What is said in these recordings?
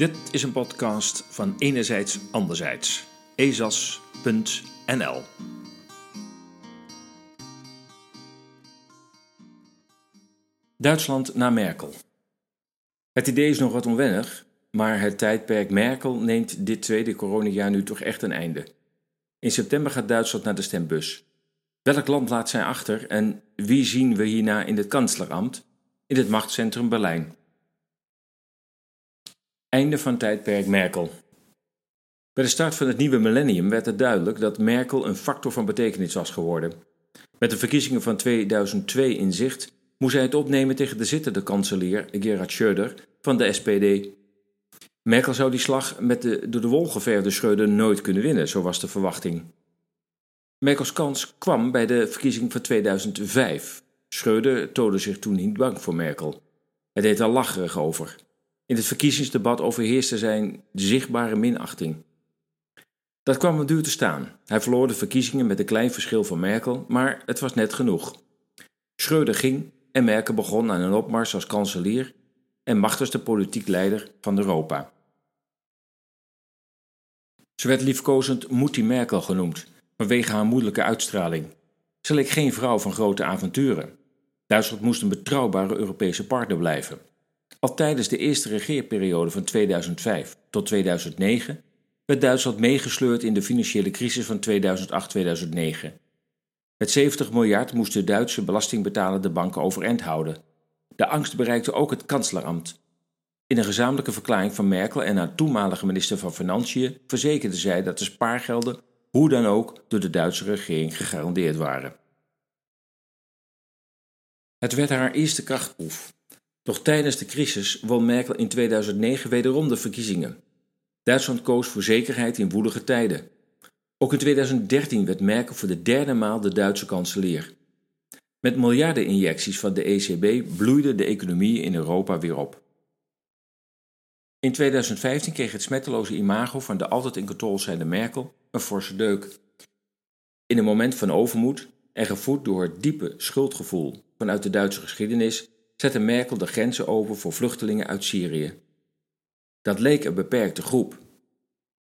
Dit is een podcast van Enerzijds Anderzijds. ezas.nl Duitsland na Merkel. Het idee is nog wat onwennig, maar het tijdperk Merkel neemt dit tweede coronajaar nu toch echt een einde. In september gaat Duitsland naar de stembus. Welk land laat zij achter en wie zien we hierna in het kanslerambt, in het machtscentrum Berlijn? Einde van tijdperk Merkel. Bij de start van het nieuwe millennium werd het duidelijk dat Merkel een factor van betekenis was geworden. Met de verkiezingen van 2002 in zicht moest hij het opnemen tegen de zittende kanselier Gerhard Schröder van de SPD. Merkel zou die slag met de door de wol geverfde Schröder nooit kunnen winnen, zo was de verwachting. Merkels kans kwam bij de verkiezing van 2005. Schröder toonde zich toen niet bang voor Merkel. Hij deed er lacherig over. In het verkiezingsdebat overheerste zijn zichtbare minachting. Dat kwam hem duur te staan. Hij verloor de verkiezingen met een klein verschil van Merkel, maar het was net genoeg. Schröder ging en Merkel begon aan een opmars als kanselier en machtigste politiek leider van Europa. Ze werd liefkozend Moetie Merkel genoemd, vanwege haar moeilijke uitstraling. Ze leek geen vrouw van grote avonturen. Duitsland moest een betrouwbare Europese partner blijven. Al tijdens de eerste regeerperiode van 2005 tot 2009 werd Duitsland meegesleurd in de financiële crisis van 2008-2009. Met 70 miljard moesten Duitse belastingbetalende banken overeind houden. De angst bereikte ook het kanslerambt. In een gezamenlijke verklaring van Merkel en haar toenmalige minister van Financiën verzekerde zij dat de spaargelden hoe dan ook door de Duitse regering gegarandeerd waren. Het werd haar eerste krachtproef. Doch tijdens de crisis won Merkel in 2009 wederom de verkiezingen. Duitsland koos voor zekerheid in woelige tijden. Ook in 2013 werd Merkel voor de derde maal de Duitse kanselier. Met miljardeninjecties van de ECB bloeide de economie in Europa weer op. In 2015 kreeg het smetteloze imago van de altijd in controle zijnde Merkel een forse deuk. In een moment van overmoed en gevoed door het diepe schuldgevoel vanuit de Duitse geschiedenis zette Merkel de grenzen open voor vluchtelingen uit Syrië. Dat leek een beperkte groep.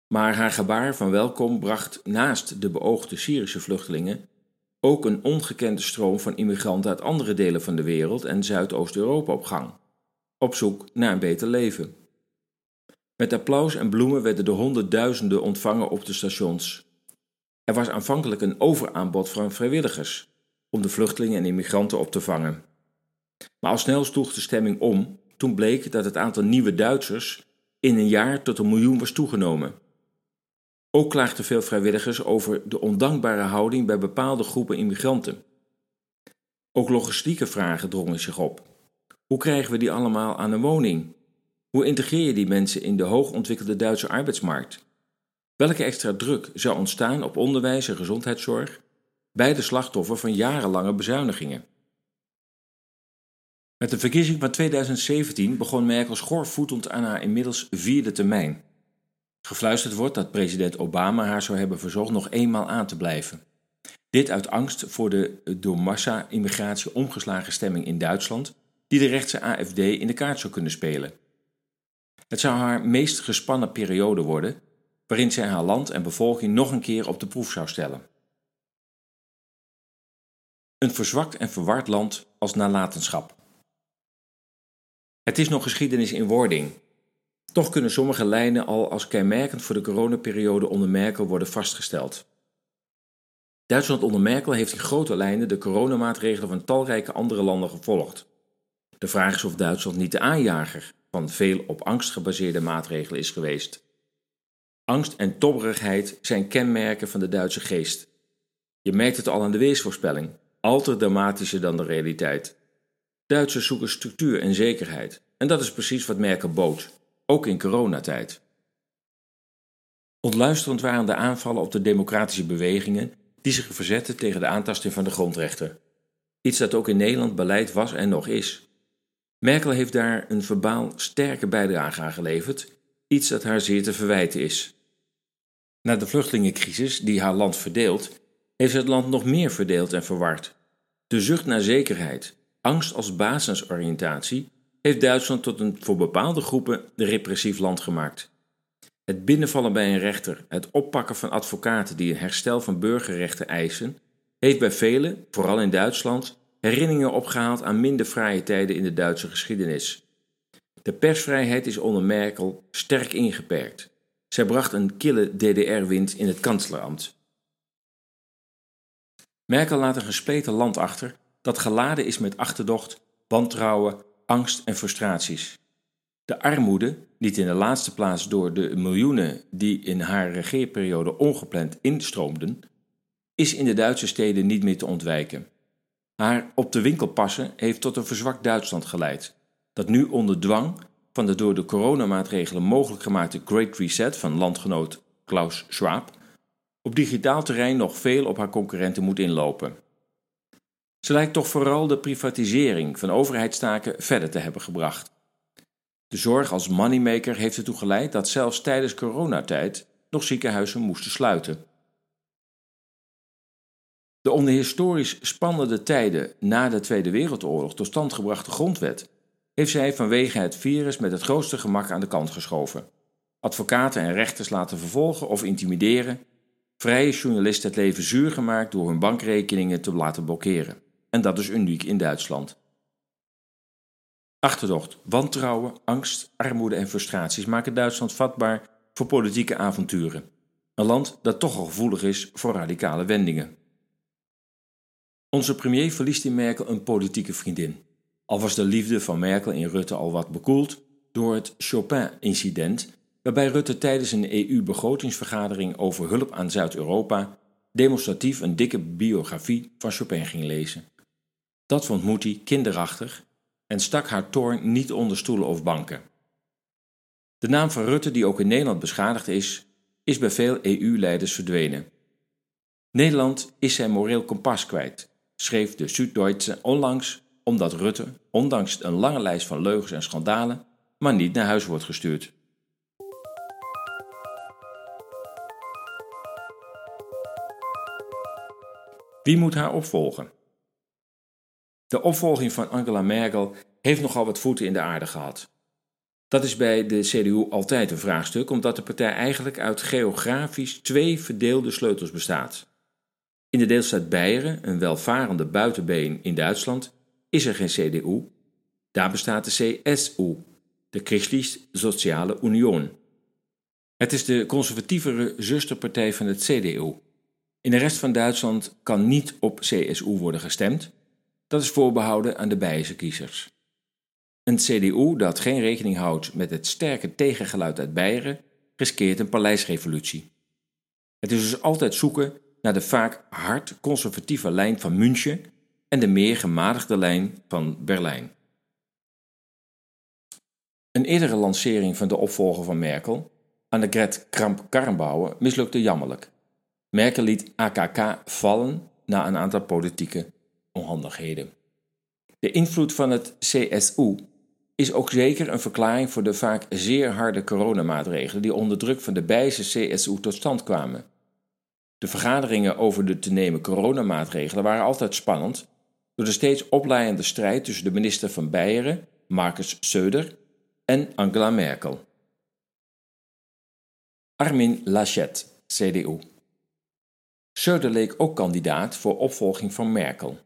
Maar haar gebaar van welkom bracht naast de beoogde Syrische vluchtelingen ook een ongekende stroom van immigranten uit andere delen van de wereld en Zuidoost-Europa op gang, op zoek naar een beter leven. Met applaus en bloemen werden de honderdduizenden ontvangen op de stations. Er was aanvankelijk een overaanbod van vrijwilligers om de vluchtelingen en immigranten op te vangen. Maar al snel sloeg de stemming om toen bleek dat het aantal nieuwe Duitsers in een jaar tot een miljoen was toegenomen. Ook klaagden veel vrijwilligers over de ondankbare houding bij bepaalde groepen immigranten. Ook logistieke vragen drongen zich op. Hoe krijgen we die allemaal aan een woning? Hoe integreer je die mensen in de hoogontwikkelde Duitse arbeidsmarkt? Welke extra druk zou ontstaan op onderwijs en gezondheidszorg, beide slachtoffer van jarenlange bezuinigingen? Met de verkiezing van 2017 begon Merkel schoorvoetend aan haar inmiddels vierde termijn. Gefluisterd wordt dat president Obama haar zou hebben verzocht nog eenmaal aan te blijven. Dit uit angst voor de door massa-immigratie omgeslagen stemming in Duitsland, die de rechtse AFD in de kaart zou kunnen spelen. Het zou haar meest gespannen periode worden, waarin zij haar land en bevolking nog een keer op de proef zou stellen. Een verzwakt en verward land als nalatenschap. Het is nog geschiedenis in wording. Toch kunnen sommige lijnen al als kenmerkend voor de coronaperiode onder Merkel worden vastgesteld. Duitsland onder Merkel heeft in grote lijnen de coronamaatregelen van talrijke andere landen gevolgd. De vraag is of Duitsland niet de aanjager van veel op angst gebaseerde maatregelen is geweest. Angst en tobberigheid zijn kenmerken van de Duitse geest. Je merkt het al aan de weersvoorspelling, altijd dramatischer dan de realiteit. Duitsers zoeken structuur en zekerheid. En dat is precies wat Merkel bood, ook in coronatijd. Ontluisterend waren de aanvallen op de democratische bewegingen die zich verzetten tegen de aantasting van de grondrechten. Iets dat ook in Nederland beleid was en nog is. Merkel heeft daar een verbaal sterke bijdrage aan geleverd, iets dat haar zeer te verwijten is. Na de vluchtelingencrisis die haar land verdeelt, heeft het land nog meer verdeeld en verward. De zucht naar zekerheid, angst als basisoriëntatie heeft Duitsland tot een voor bepaalde groepen repressief land gemaakt. Het binnenvallen bij een rechter, het oppakken van advocaten die een herstel van burgerrechten eisen, heeft bij velen, vooral in Duitsland, herinneringen opgehaald aan minder fraaie tijden in de Duitse geschiedenis. De persvrijheid is onder Merkel sterk ingeperkt. Zij bracht een kille DDR-wind in het kanslerambt. Merkel laat een gespleten land achter dat geladen is met achterdocht, wantrouwen, angst en frustraties. De armoede, niet in de laatste plaats door de miljoenen die in haar regeerperiode ongepland instroomden, is in de Duitse steden niet meer te ontwijken. Haar op de winkel passen heeft tot een verzwakt Duitsland geleid, dat nu onder dwang van de door de coronamaatregelen mogelijk gemaakte Great Reset van landgenoot Klaus Schwab op digitaal terrein nog veel op haar concurrenten moet inlopen. Ze lijkt toch vooral de privatisering van overheidstaken verder te hebben gebracht. De zorg als moneymaker heeft ertoe geleid dat zelfs tijdens coronatijd nog ziekenhuizen moesten sluiten. De onder historisch spannende tijden na de Tweede Wereldoorlog tot stand gebrachte grondwet heeft zij vanwege het virus met het grootste gemak aan de kant geschoven. Advocaten en rechters laten vervolgen of intimideren, vrije journalisten het leven zuur gemaakt door hun bankrekeningen te laten blokkeren. En dat is uniek in Duitsland. Achterdocht, wantrouwen, angst, armoede en frustraties maken Duitsland vatbaar voor politieke avonturen. Een land dat toch al gevoelig is voor radicale wendingen. Onze premier verliest in Merkel een politieke vriendin. Al was de liefde van Merkel in Rutte al wat bekoeld door het Chopin-incident, waarbij Rutte tijdens een EU-begrotingsvergadering over hulp aan Zuid-Europa demonstratief een dikke biografie van Chopin ging lezen. Dat vond Moetie kinderachtig en stak haar toorn niet onder stoelen of banken. De naam van Rutte, die ook in Nederland beschadigd is, is bij veel EU-leiders verdwenen. Nederland is zijn moreel kompas kwijt, schreef de Süddeutsche onlangs omdat Rutte, ondanks een lange lijst van leugens en schandalen, maar niet naar huis wordt gestuurd. Wie moet haar opvolgen? De opvolging van Angela Merkel heeft nogal wat voeten in de aarde gehad. Dat is bij de CDU altijd een vraagstuk, omdat de partij eigenlijk uit geografisch twee verdeelde sleutels bestaat. In de deelstaat Beieren, een welvarende buitenbeen in Duitsland, is er geen CDU. Daar bestaat de CSU, de Christlich Soziale Union. Het is de conservatievere zusterpartij van het CDU. In de rest van Duitsland kan niet op CSU worden gestemd. Dat is voorbehouden aan de Beierse kiezers. Een CDU dat geen rekening houdt met het sterke tegengeluid uit Beieren riskeert een paleisrevolutie. Het is dus altijd zoeken naar de vaak hard conservatieve lijn van München en de meer gematigde lijn van Berlijn. Een eerdere lancering van de opvolger van Merkel, Annegret Kramp-Karrenbauer, mislukte jammerlijk. Merkel liet AKK vallen na een aantal politieke onhandigheden. De invloed van het CSU is ook zeker een verklaring voor de vaak zeer harde coronamaatregelen die onder druk van de Bijse CSU tot stand kwamen. De vergaderingen over de te nemen coronamaatregelen waren altijd spannend door de steeds opleidende strijd tussen de minister van Beieren, Marcus Söder, en Angela Merkel. Armin Laschet, CDU. Söder leek ook kandidaat voor opvolging van Merkel.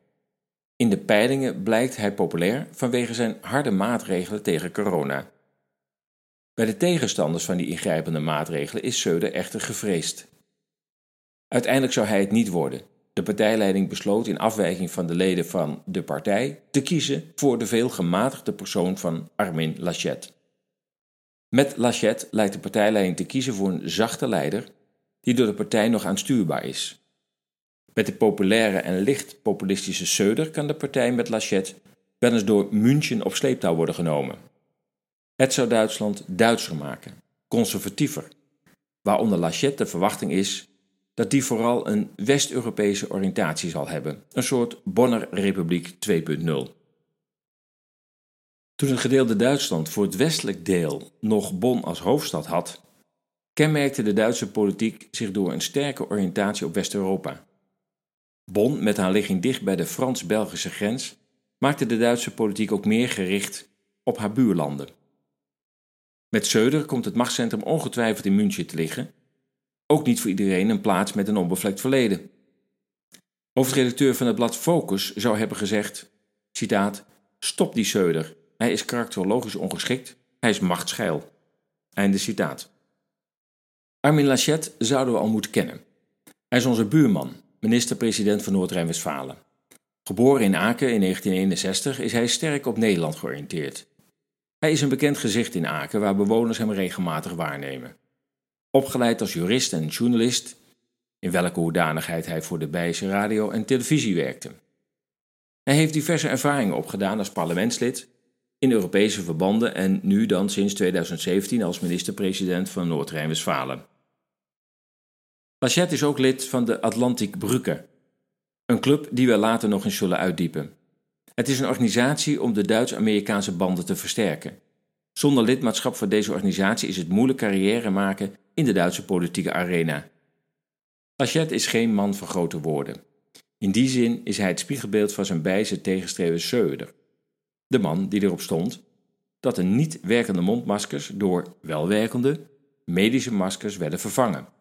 In de peilingen blijkt hij populair vanwege zijn harde maatregelen tegen corona. Bij de tegenstanders van die ingrijpende maatregelen is Söder echter gevreesd. Uiteindelijk zou hij het niet worden, de partijleiding besloot in afwijking van de leden van de partij te kiezen voor de veel gematigde persoon van Armin Laschet. Met Laschet lijkt de partijleiding te kiezen voor een zachte leider die door de partij nog aanstuurbaar is. Met de populaire en licht populistische Söder kan de partij met Laschet wel eens door München op sleeptouw worden genomen. Het zou Duitsland Duitser maken, conservatiever, waaronder Laschet de verwachting is dat die vooral een West-Europese oriëntatie zal hebben, een soort Bonner Republiek 2.0. Toen het gedeelde Duitsland voor het westelijk deel nog Bonn als hoofdstad had, kenmerkte de Duitse politiek zich door een sterke oriëntatie op West-Europa. Bonn, met haar ligging dicht bij de Frans-Belgische grens, maakte de Duitse politiek ook meer gericht op haar buurlanden. Met Söder komt het machtscentrum ongetwijfeld in München te liggen. Ook niet voor iedereen een plaats met een onbevlekt verleden. Hoofdredacteur van het blad Focus zou hebben gezegd: citaat, Stop die Söder. Hij is karakterologisch ongeschikt. Hij is machtsgeil. Einde citaat. Armin Laschet zouden we al moeten kennen. Hij is onze buurman, minister-president van Noord-Rijn-Westfalen. Geboren in Aken in 1961 is hij sterk op Nederland georiënteerd. Hij is een bekend gezicht in Aken waar bewoners hem regelmatig waarnemen. Opgeleid als jurist en journalist, in welke hoedanigheid hij voor de Bijse radio en televisie werkte. Hij heeft diverse ervaringen opgedaan als parlementslid, in Europese verbanden en nu dan sinds 2017 als minister-president van Noord-Rijn-Westfalen. Lachette is ook lid van de Atlantic Brücke, een club die we later nog eens zullen uitdiepen. Het is een organisatie om de Duits-Amerikaanse banden te versterken. Zonder lidmaatschap van deze organisatie is het moeilijk carrière maken in de Duitse politieke arena. Lachette is geen man van grote woorden. In die zin is hij het spiegelbeeld van zijn bijze tegenstrever Söder. De man die erop stond dat de niet werkende mondmaskers door welwerkende medische maskers werden vervangen.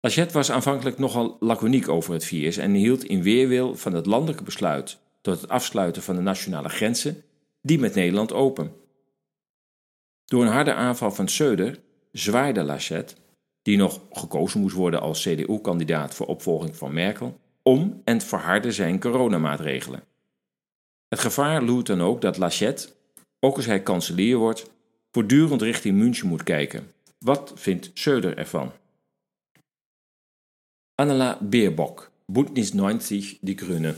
Lachette was aanvankelijk nogal laconiek over het virus en hield in weerwil van het landelijke besluit tot het afsluiten van de nationale grenzen die met Nederland open. Door een harde aanval van Söder zwaaide Lachette, die nog gekozen moest worden als CDU-kandidaat voor opvolging van Merkel, om en verhardde zijn coronamaatregelen. Het gevaar loert dan ook dat Lachette, ook als hij kanselier wordt, voortdurend richting München moet kijken. Wat vindt Söder ervan? Annela Baerbock, Bündnis 90 Die Grüne.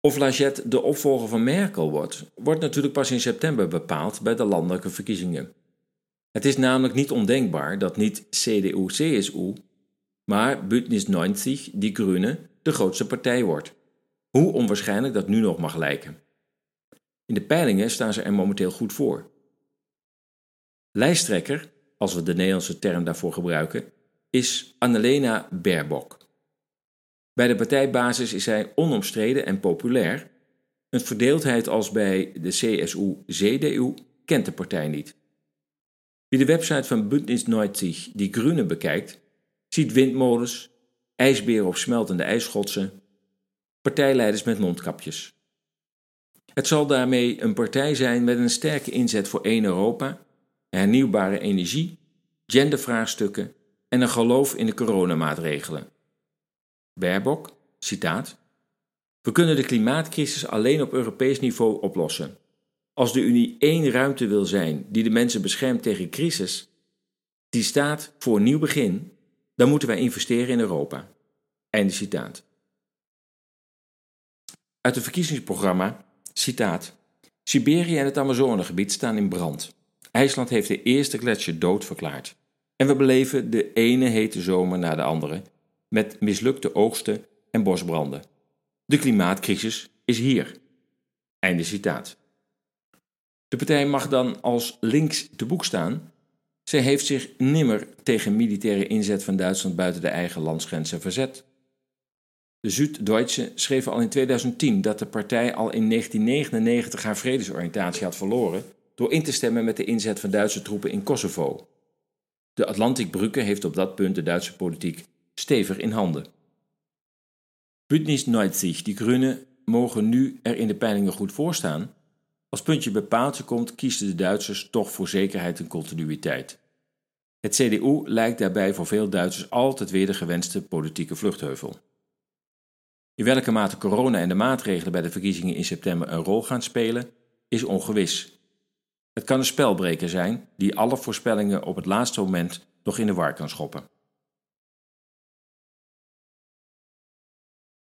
Of Lachette de opvolger van Merkel wordt, wordt natuurlijk pas in september bepaald bij de landelijke verkiezingen. Het is namelijk niet ondenkbaar dat niet CDU-CSU, maar Bündnis 90 Die Grüne de grootste partij wordt. Hoe onwaarschijnlijk dat nu nog mag lijken. In de peilingen staan ze er momenteel goed voor. Lijsttrekker, als we de Nederlandse term daarvoor gebruiken, is Annalena Baerbock. Bij de partijbasis is hij onomstreden en populair. Een verdeeldheid als bij de CSU-CDU kent de partij niet. Wie de website van Bündnis 90 Die Grüne bekijkt, ziet windmolens, ijsberen op smeltende ijsschotsen, partijleiders met mondkapjes. Het zal daarmee een partij zijn met een sterke inzet voor één Europa, hernieuwbare energie, gendervraagstukken en een geloof in de coronamaatregelen. Baerbock, citaat: We kunnen de klimaatcrisis alleen op Europees niveau oplossen. Als de Unie één ruimte wil zijn die de mensen beschermt tegen crisis, die staat voor een nieuw begin, dan moeten wij investeren in Europa. Einde citaat. Uit het verkiezingsprogramma, citaat. Siberië en het Amazonegebied staan in brand. IJsland heeft de eerste gletsjer dood verklaard. En we beleven de ene hete zomer na de andere, met mislukte oogsten en bosbranden. De klimaatcrisis is hier. Einde citaat. De partij mag dan als links te boek staan. Zij heeft zich nimmer tegen militaire inzet van Duitsland buiten de eigen landsgrenzen verzet. De Süddeutsche schreef al in 2010 dat de partij al in 1999 haar vredesoriëntatie had verloren door in te stemmen met de inzet van Duitse troepen in Kosovo. De Atlantikbrücke heeft op dat punt de Duitse politiek stevig in handen. Bündnis 90, die Grünen, mogen nu er in de peilingen goed voor staan. Als puntje bij paaltje komt, kiezen de Duitsers toch voor zekerheid en continuïteit. Het CDU lijkt daarbij voor veel Duitsers altijd weer de gewenste politieke vluchtheuvel. In welke mate corona en de maatregelen bij de verkiezingen in september een rol gaan spelen, is ongewis. Het kan een spelbreker zijn die alle voorspellingen op het laatste moment nog in de war kan schoppen.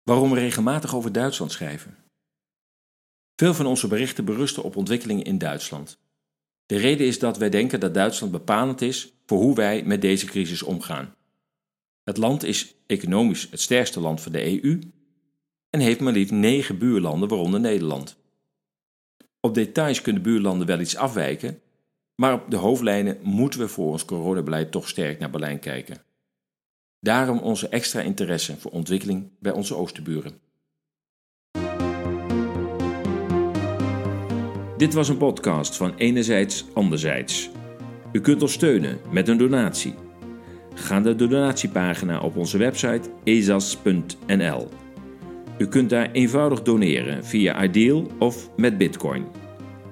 Waarom we regelmatig over Duitsland schrijven. Veel van onze berichten berusten op ontwikkelingen in Duitsland. De reden is dat wij denken dat Duitsland bepalend is voor hoe wij met deze crisis omgaan. Het land is economisch het sterkste land van de EU en heeft maar liefst negen buurlanden, waaronder Nederland. Op details kunnen buurlanden wel iets afwijken, maar op de hoofdlijnen moeten we voor ons coronabeleid toch sterk naar Berlijn kijken. Daarom onze extra interesse voor ontwikkeling bij onze oosterburen. Dit was een podcast van Enerzijds Anderzijds. U kunt ons steunen met een donatie. Ga naar de donatiepagina op onze website ezas.nl. U kunt daar eenvoudig doneren via Ideal of met Bitcoin.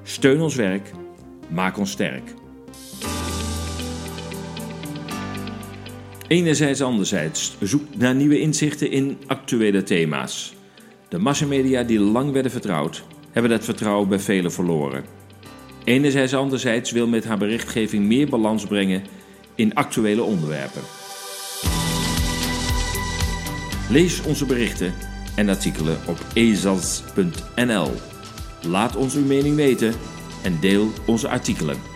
Steun ons werk, maak ons sterk. Enerzijds anderzijds zoekt naar nieuwe inzichten in actuele thema's. De massamedia die lang werden vertrouwd, hebben dat vertrouwen bij velen verloren. Enerzijds anderzijds wil met haar berichtgeving meer balans brengen in actuele onderwerpen. Lees onze berichten en artikelen op ezas.nl. Laat ons uw mening weten en deel onze artikelen.